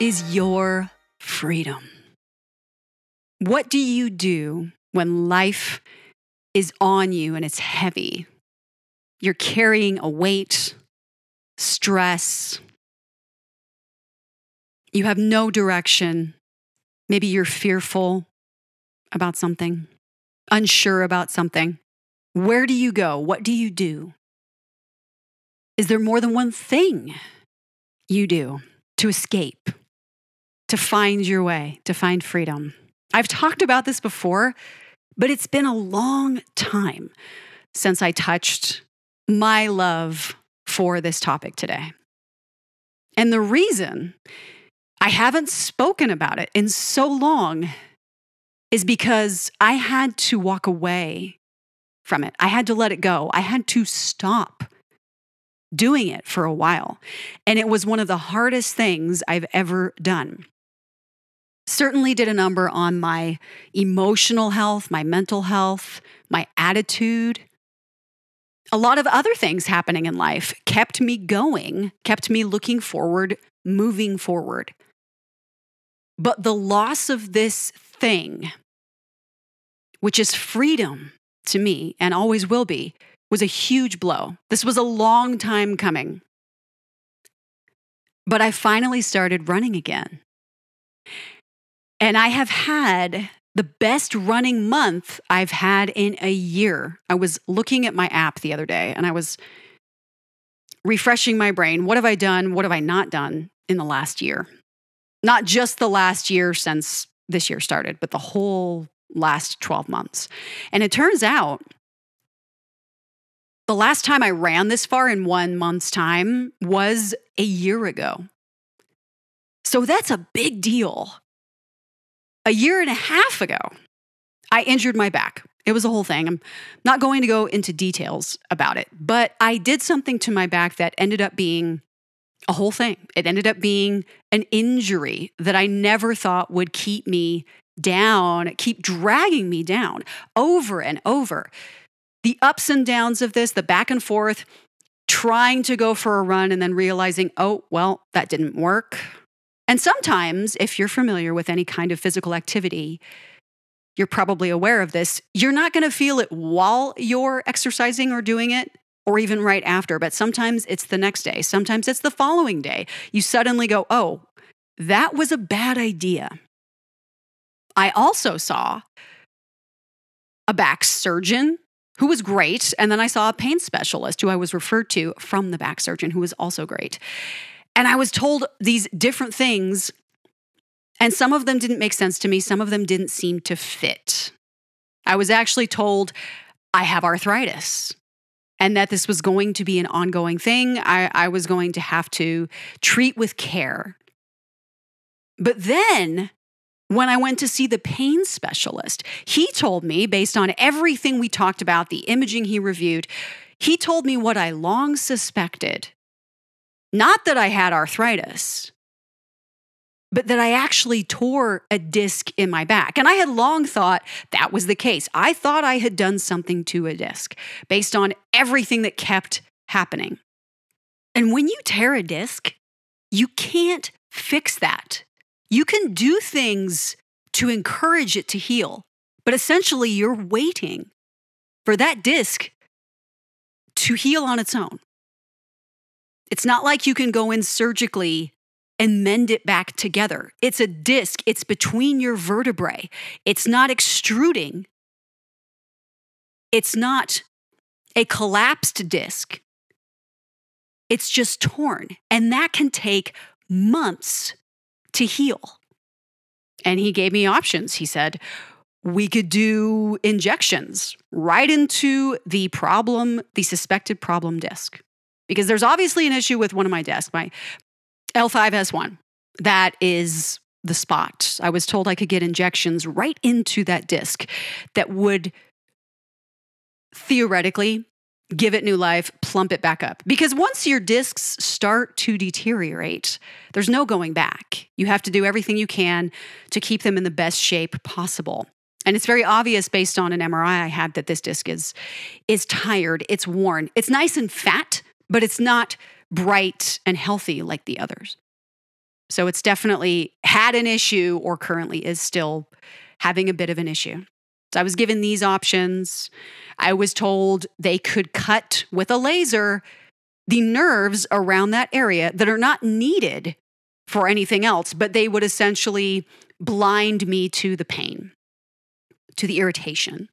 is your freedom. What do you do when life is on you and it's heavy? You're carrying a weight, stress. You have no direction. Maybe you're fearful about something, unsure about something. Where do you go? What do you do? Is there more than one thing you do to escape, to find your way, to find freedom? I've talked about this before, but it's been a long time since I touched my love for this topic today. And the reason I haven't spoken about it in so long is because I had to walk away from it. I had to let it go. I had to stop doing it for a while. And it was one of the hardest things I've ever done. Certainly did a number on my emotional health, my mental health, my attitude. A lot of other things happening in life kept me going, kept me looking forward, moving forward. But the loss of this thing, which is freedom to me and always will be, was a huge blow. This was a long time coming. But I finally started running again. And I have had the best running month I've had in a year. I was looking at my app the other day and I was refreshing my brain. What have I done? What have I not done in the last year? Not just the last year since this year started, but the whole last 12 months. And it turns out the last time I ran this far in one month's time was a year ago. So that's a big deal. A year and a half ago, I injured my back. It was a whole thing. I'm not going to go into details about it, but I did something to my back that ended up being a whole thing. It ended up being an injury that I never thought would keep me down, keep dragging me down over and over the ups and downs of this, the back and forth, trying to go for a run and then realizing, oh, well, that didn't work. And sometimes, if you're familiar with any kind of physical activity, you're probably aware of this. You're not going to feel it while you're exercising or doing it, or even right after, but sometimes it's the next day. Sometimes it's the following day. You suddenly go, oh, that was a bad idea. I also saw a back surgeon who was great. And then I saw a pain specialist who I was referred to from the back surgeon who was also great. And I was told these different things, and some of them didn't make sense to me, some of them didn't seem to fit. I was actually told I have arthritis and that this was going to be an ongoing thing. I, I was going to have to treat with care. But then when I went to see the pain specialist, he told me, based on everything we talked about, the imaging he reviewed, he told me what I long suspected. Not that I had arthritis, but that I actually tore a disc in my back. And I had long thought that was the case. I thought I had done something to a disc based on everything that kept happening. And when you tear a disc, you can't fix that. You can do things to encourage it to heal, but essentially you're waiting for that disc to heal on its own. It's not like you can go in surgically and mend it back together. It's a disc, it's between your vertebrae. It's not extruding, it's not a collapsed disc. It's just torn. And that can take months to heal. And he gave me options. He said, we could do injections right into the problem, the suspected problem disc. Because there's obviously an issue with one of my discs, my L5S1. That is the spot. I was told I could get injections right into that disc that would theoretically give it new life, plump it back up. Because once your discs start to deteriorate, there's no going back. You have to do everything you can to keep them in the best shape possible. And it's very obvious based on an MRI I had that this disc is is tired, it's worn. It's nice and fat, but it's not bright and healthy like the others. So it's definitely had an issue or currently is still having a bit of an issue. So I was given these options. I was told they could cut with a laser the nerves around that area that are not needed for anything else, but they would essentially blind me to the pain, to the irritation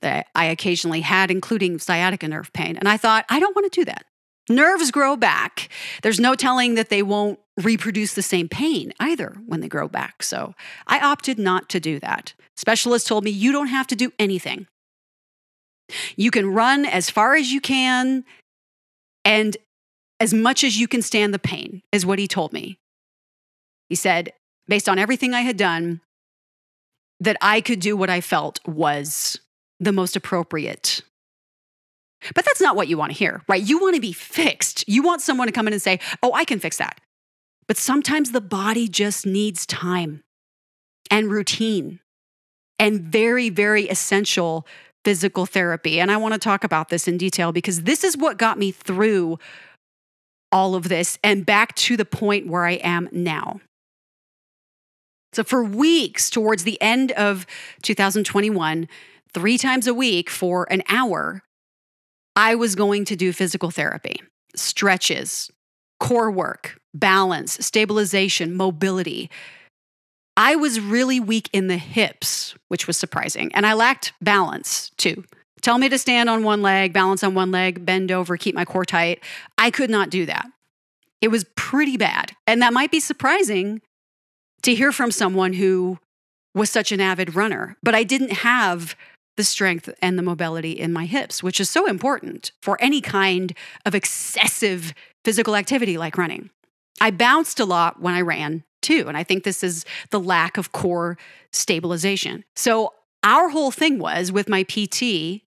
that I occasionally had, including sciatica nerve pain. And I thought, I don't want to do that. Nerves grow back. There's no telling that they won't reproduce the same pain either when they grow back. So I opted not to do that. Specialist told me, you don't have to do anything. You can run as far as you can and as much as you can stand the pain, is what he told me. He said, based on everything I had done, that I could do what I felt was the most appropriate. But that's not what you want to hear, right? You want to be fixed. You want someone to come in and say, oh, I can fix that. But sometimes the body just needs time and routine and very, very essential physical therapy. And I want to talk about this in detail because this is what got me through all of this and back to the point where I am now. So, for weeks towards the end of 2021, three times a week for an hour, I was going to do physical therapy, stretches, core work, balance, stabilization, mobility. I was really weak in the hips, which was surprising. And I lacked balance too. Tell me to stand on one leg, balance on one leg, bend over, keep my core tight. I could not do that. It was pretty bad. And that might be surprising to hear from someone who was such an avid runner, but I didn't have the strength and the mobility in my hips, which is so important for any kind of excessive physical activity like running. I bounced a lot when I ran too. And I think this is the lack of core stabilization. So, our whole thing was with my PT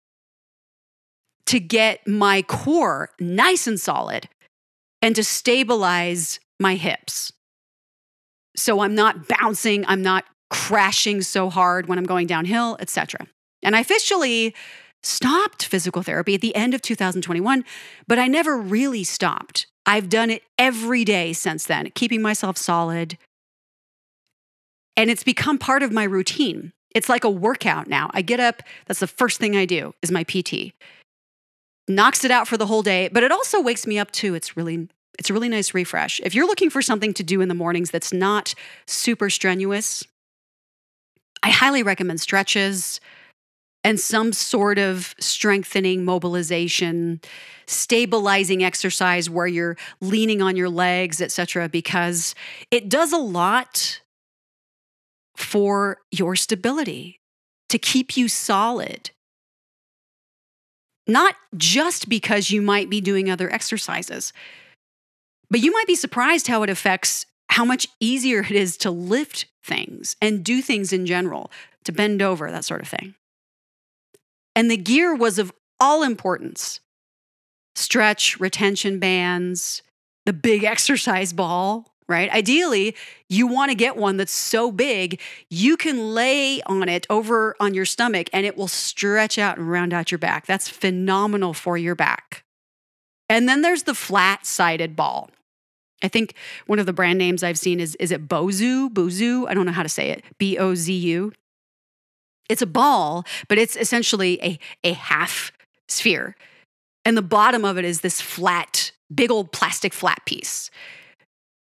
to get my core nice and solid and to stabilize my hips. So I'm not bouncing, I'm not crashing so hard when I'm going downhill, etc. And I officially stopped physical therapy at the end of 2021, but I never really stopped. I've done it every day since then, keeping myself solid. And it's become part of my routine. It's like a workout now. I get up, that's the first thing I do is my PT. Knocks it out for the whole day, but it also wakes me up too. It's really it's a really nice refresh. If you're looking for something to do in the mornings that's not super strenuous, I highly recommend stretches, and some sort of strengthening mobilization stabilizing exercise where you're leaning on your legs etc because it does a lot for your stability to keep you solid. Not just because you might be doing other exercises but you might be surprised how it affects how much easier it is to lift things and do things in general to bend over that sort of thing and the gear was of all importance stretch, retention bands, the big exercise ball, right? Ideally, you want to get one that's so big, you can lay on it over on your stomach and it will stretch out and round out your back. That's phenomenal for your back. And then there's the flat sided ball. I think one of the brand names I've seen is is it Bozu? Bozu? I don't know how to say it. B O Z U. It's a ball, but it's essentially a, a half sphere. And the bottom of it is this flat, big old plastic flat piece.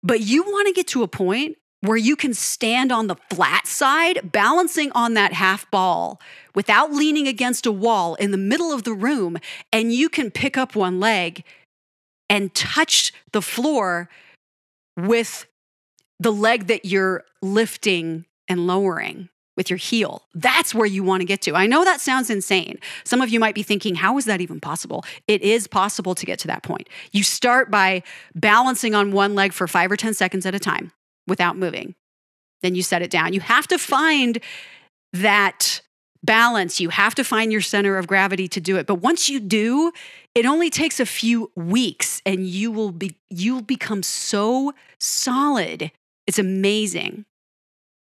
But you want to get to a point where you can stand on the flat side, balancing on that half ball without leaning against a wall in the middle of the room, and you can pick up one leg and touch the floor with the leg that you're lifting and lowering with your heel. That's where you want to get to. I know that sounds insane. Some of you might be thinking, how is that even possible? It is possible to get to that point. You start by balancing on one leg for five or 10 seconds at a time without moving. Then you set it down. You have to find that balance. You have to find your center of gravity to do it. But once you do, it only takes a few weeks and you will be you'll become so solid. It's amazing.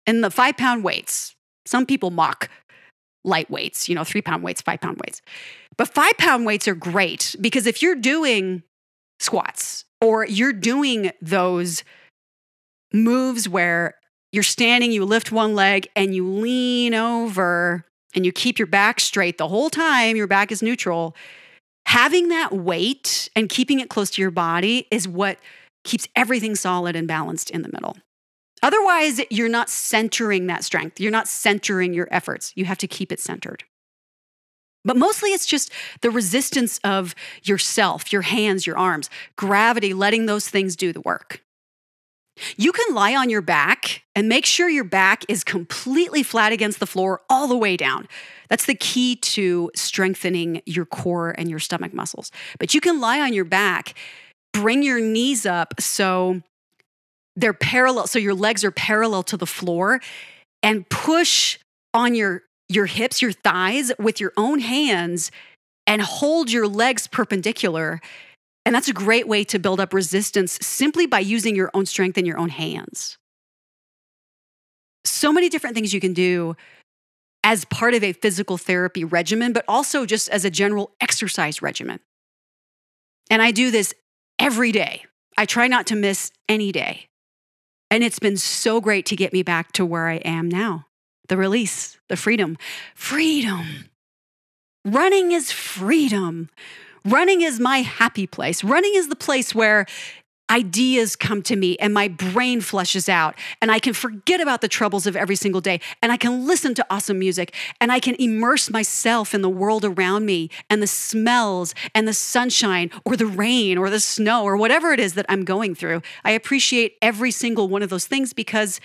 And the five pound weights, some people mock light weights, you know, three pound weights, five pound weights. But five pound weights are great because if you're doing squats or you're doing those moves where you're standing, you lift one leg and you lean over and you keep your back straight the whole time, your back is neutral. Having that weight and keeping it close to your body is what keeps everything solid and balanced in the middle. Otherwise, you're not centering that strength. You're not centering your efforts. You have to keep it centered. But mostly it's just the resistance of yourself, your hands, your arms, gravity, letting those things do the work. You can lie on your back and make sure your back is completely flat against the floor all the way down. That's the key to strengthening your core and your stomach muscles. But you can lie on your back, bring your knees up so they're parallel, so your legs are parallel to the floor, and push on your your hips, your thighs with your own hands and hold your legs perpendicular. And that's a great way to build up resistance simply by using your own strength in your own hands. So many different things you can do as part of a physical therapy regimen, but also just as a general exercise regimen. And I do this every day. I try not to miss any day. And it's been so great to get me back to where I am now the release, the freedom. Freedom. Running is freedom. Running is my happy place. Running is the place where ideas come to me and my brain flushes out and I can forget about the troubles of every single day and I can listen to awesome music and I can immerse myself in the world around me and the smells and the sunshine or the rain or the snow or whatever it is that I'm going through. I appreciate every single one of those things because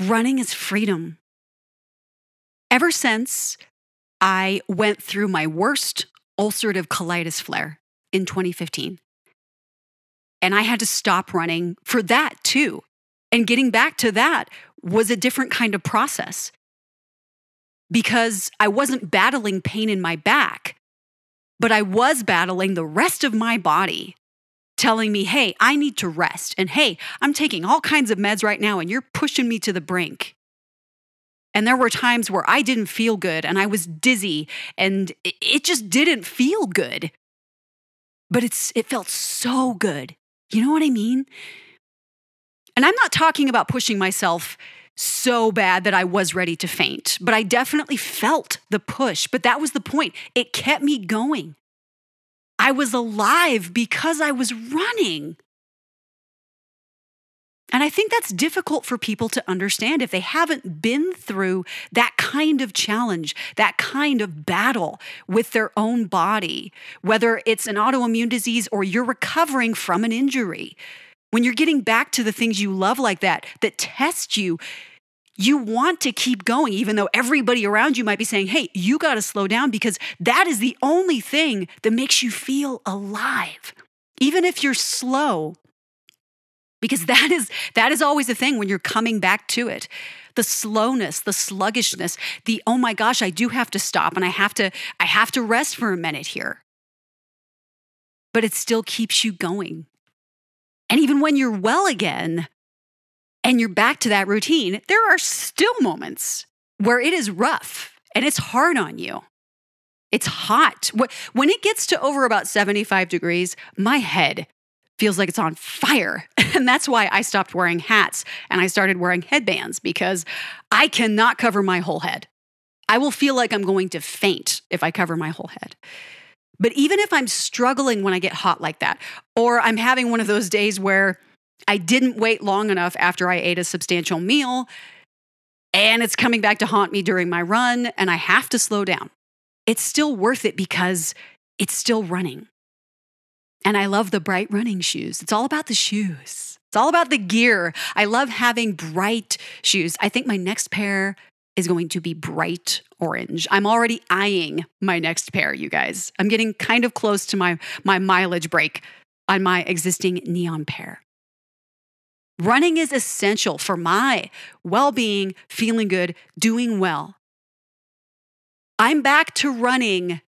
running is freedom. Ever since I went through my worst ulcerative colitis flare in 2015, and I had to stop running for that too. And getting back to that was a different kind of process because I wasn't battling pain in my back, but I was battling the rest of my body telling me, hey, I need to rest. And hey, I'm taking all kinds of meds right now and you're pushing me to the brink. And there were times where I didn't feel good and I was dizzy and it just didn't feel good. But it's it felt so good. You know what I mean? And I'm not talking about pushing myself so bad that I was ready to faint, but I definitely felt the push. But that was the point. It kept me going. I was alive because I was running. And I think that's difficult for people to understand if they haven't been through that kind of challenge, that kind of battle with their own body, whether it's an autoimmune disease or you're recovering from an injury. When you're getting back to the things you love like that, that test you, you want to keep going, even though everybody around you might be saying, hey, you got to slow down because that is the only thing that makes you feel alive. Even if you're slow, because that is that is always a thing when you're coming back to it. The slowness the sluggishness the oh my gosh i do have to stop and i have to i have to rest for a minute here. But it still keeps you going. And even when you're well again and you're back to that routine there are still moments where it is rough and it's hard on you. It's hot. When it gets to over about 75 degrees my head feels like it's on fire. And that's why I stopped wearing hats and I started wearing headbands because I cannot cover my whole head. I will feel like I'm going to faint if I cover my whole head. But even if I'm struggling when I get hot like that, or I'm having one of those days where I didn't wait long enough after I ate a substantial meal and it's coming back to haunt me during my run and I have to slow down, it's still worth it because it's still running. And I love the bright running shoes. It's all about the shoes. It's all about the gear. I love having bright shoes. I think my next pair is going to be bright orange. I'm already eyeing my next pair, you guys. I'm getting kind of close to my, my mileage break on my existing neon pair. Running is essential for my well being, feeling good, doing well. I'm back to running.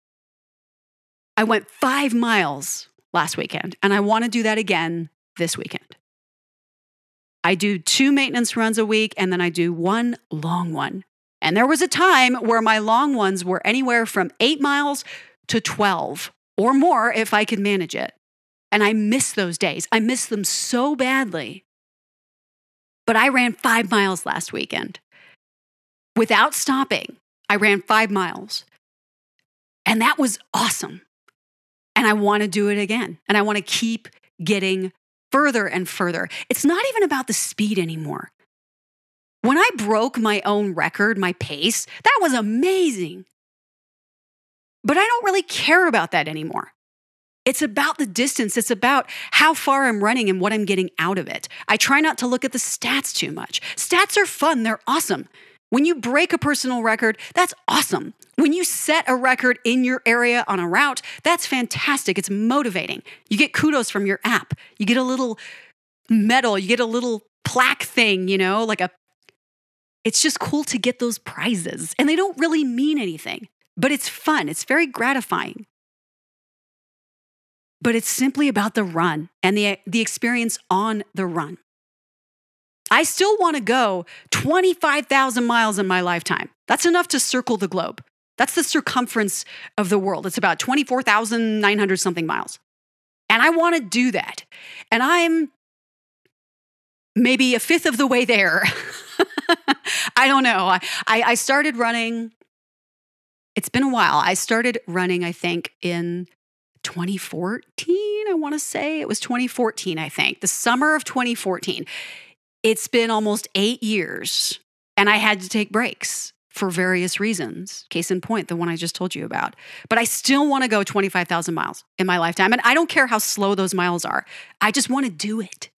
I went five miles last weekend, and I want to do that again this weekend. I do two maintenance runs a week, and then I do one long one. And there was a time where my long ones were anywhere from eight miles to 12 or more if I could manage it. And I miss those days. I miss them so badly. But I ran five miles last weekend without stopping. I ran five miles. And that was awesome. And I want to do it again. And I want to keep getting further and further. It's not even about the speed anymore. When I broke my own record, my pace, that was amazing. But I don't really care about that anymore. It's about the distance. It's about how far I'm running and what I'm getting out of it. I try not to look at the stats too much. Stats are fun, they're awesome. When you break a personal record, that's awesome. When you set a record in your area on a route, that's fantastic. It's motivating. You get kudos from your app. You get a little medal, you get a little plaque thing, you know, like a it's just cool to get those prizes. And they don't really mean anything, but it's fun. It's very gratifying but it's simply about the run and the, the experience on the run. I still want to go 25,000 miles in my lifetime. That's enough to circle the globe. That's the circumference of the world. It's about 24,900 something miles. And I want to do that. And I'm maybe a fifth of the way there. I don't know. I, I started running, it's been a while. I started running, I think, in 2014, I want to say. It was 2014, I think, the summer of 2014. It's been almost eight years, and I had to take breaks for various reasons. Case in point, the one I just told you about. But I still want to go 25,000 miles in my lifetime. And I don't care how slow those miles are, I just want to do it.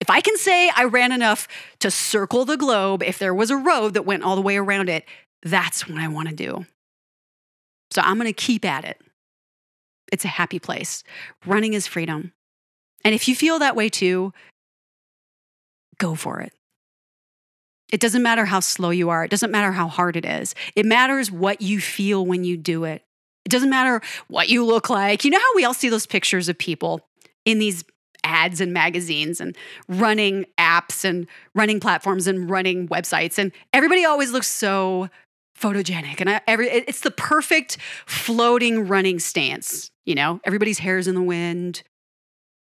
If I can say I ran enough to circle the globe, if there was a road that went all the way around it, that's what I want to do. So I'm going to keep at it. It's a happy place. Running is freedom. And if you feel that way too, go for it. It doesn't matter how slow you are, it doesn't matter how hard it is. It matters what you feel when you do it. It doesn't matter what you look like. You know how we all see those pictures of people in these ads and magazines and running apps and running platforms and running websites and everybody always looks so photogenic and I, every it's the perfect floating running stance you know everybody's hair's in the wind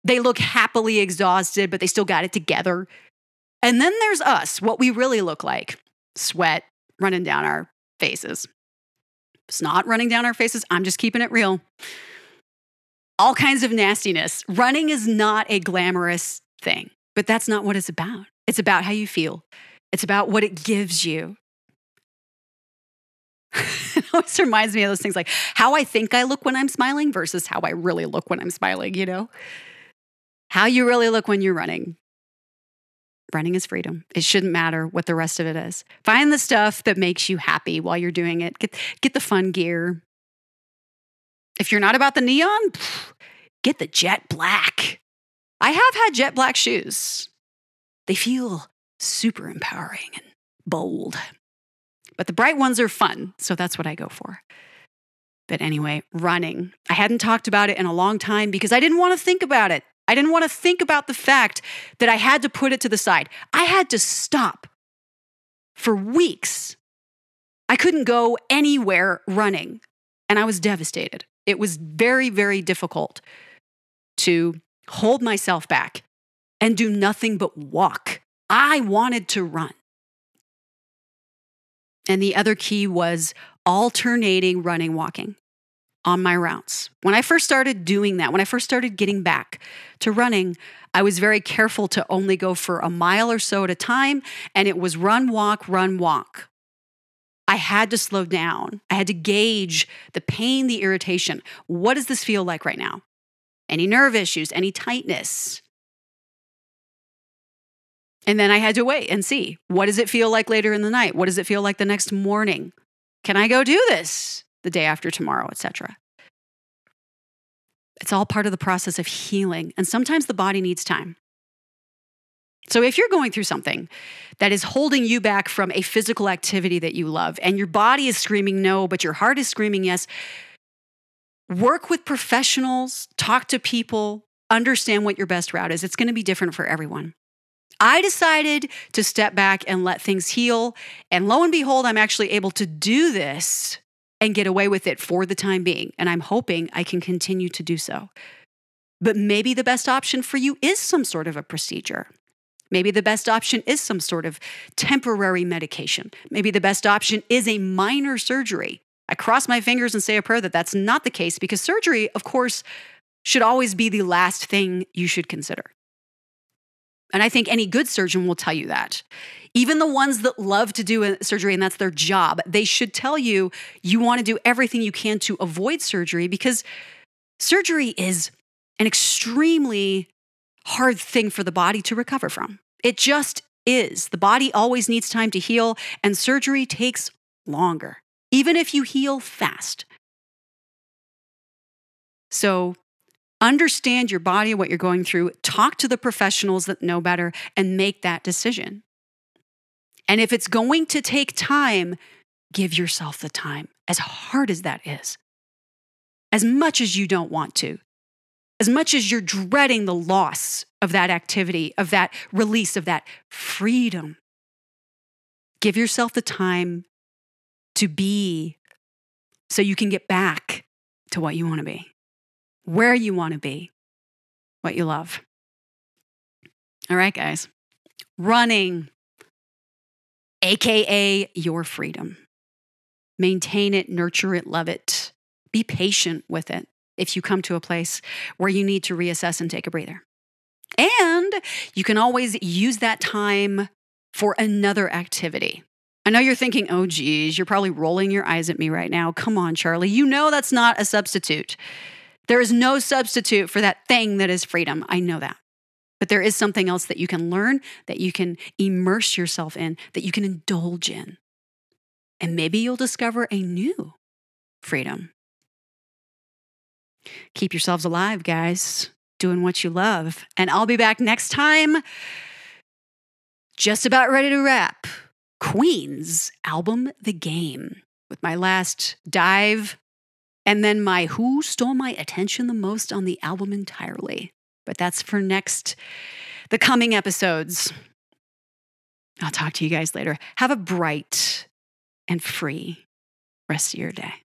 they look happily exhausted but they still got it together and then there's us what we really look like. Sweat running down our faces. It's not running down our faces. I'm just keeping it real. All kinds of nastiness. Running is not a glamorous thing but that's not what it's about. It's about how you feel. It's about what it gives you. It always reminds me of those things like how I think I look when I'm smiling versus how I really look when I'm smiling, you know? How you really look when you're running. Running is freedom. It shouldn't matter what the rest of it is. Find the stuff that makes you happy while you're doing it. Get, get the fun gear. If you're not about the neon, get the jet black. I have had jet black shoes. They feel super empowering and bold. But the bright ones are fun, so that's what I go for. But anyway, running. I hadn't talked about it in a long time because I didn't want to think about it. I didn't want to think about the fact that I had to put it to the side. I had to stop for weeks. I couldn't go anywhere running, and I was devastated. It was very, very difficult to hold myself back and do nothing but walk. I wanted to run. And the other key was alternating running, walking on my routes. When I first started doing that, when I first started getting back to running, I was very careful to only go for a mile or so at a time. And it was run, walk, run, walk. I had to slow down. I had to gauge the pain, the irritation. What does this feel like right now? Any nerve issues, any tightness? And then I had to wait and see what does it feel like later in the night? What does it feel like the next morning? Can I go do this the day after tomorrow, etc. It's all part of the process of healing, and sometimes the body needs time. So, if you're going through something that is holding you back from a physical activity that you love, and your body is screaming no, but your heart is screaming yes, work with professionals, talk to people, understand what your best route is. It's going to be different for everyone. I decided to step back and let things heal. And lo and behold, I'm actually able to do this and get away with it for the time being. And I'm hoping I can continue to do so. But maybe the best option for you is some sort of a procedure. Maybe the best option is some sort of temporary medication. Maybe the best option is a minor surgery. I cross my fingers and say a prayer that that's not the case because surgery, of course, should always be the last thing you should consider. And I think any good surgeon will tell you that. Even the ones that love to do surgery and that's their job, they should tell you you want to do everything you can to avoid surgery because surgery is an extremely hard thing for the body to recover from. It just is. The body always needs time to heal, and surgery takes longer, even if you heal fast. So, understand your body, what you're going through, talk to the professionals that know better, and make that decision. And if it's going to take time, give yourself the time, as hard as that is. As much as you don't want to, as much as you're dreading the loss of that activity, of that release, of that freedom, give yourself the time to be so you can get back to what you want to be, where you want to be, what you love. All right, guys. Running, AKA your freedom. Maintain it, nurture it, love it. Be patient with it if you come to a place where you need to reassess and take a breather. And you can always use that time for another activity. I know you're thinking, oh, geez, you're probably rolling your eyes at me right now. Come on, Charlie. You know that's not a substitute. There is no substitute for that thing that is freedom. I know that. But there is something else that you can learn, that you can immerse yourself in, that you can indulge in. And maybe you'll discover a new freedom. Keep yourselves alive, guys, doing what you love. And I'll be back next time, just about ready to wrap Queen's album, The Game, with my last dive and then my Who Stole My Attention the Most on the album entirely. But that's for next, the coming episodes. I'll talk to you guys later. Have a bright and free rest of your day.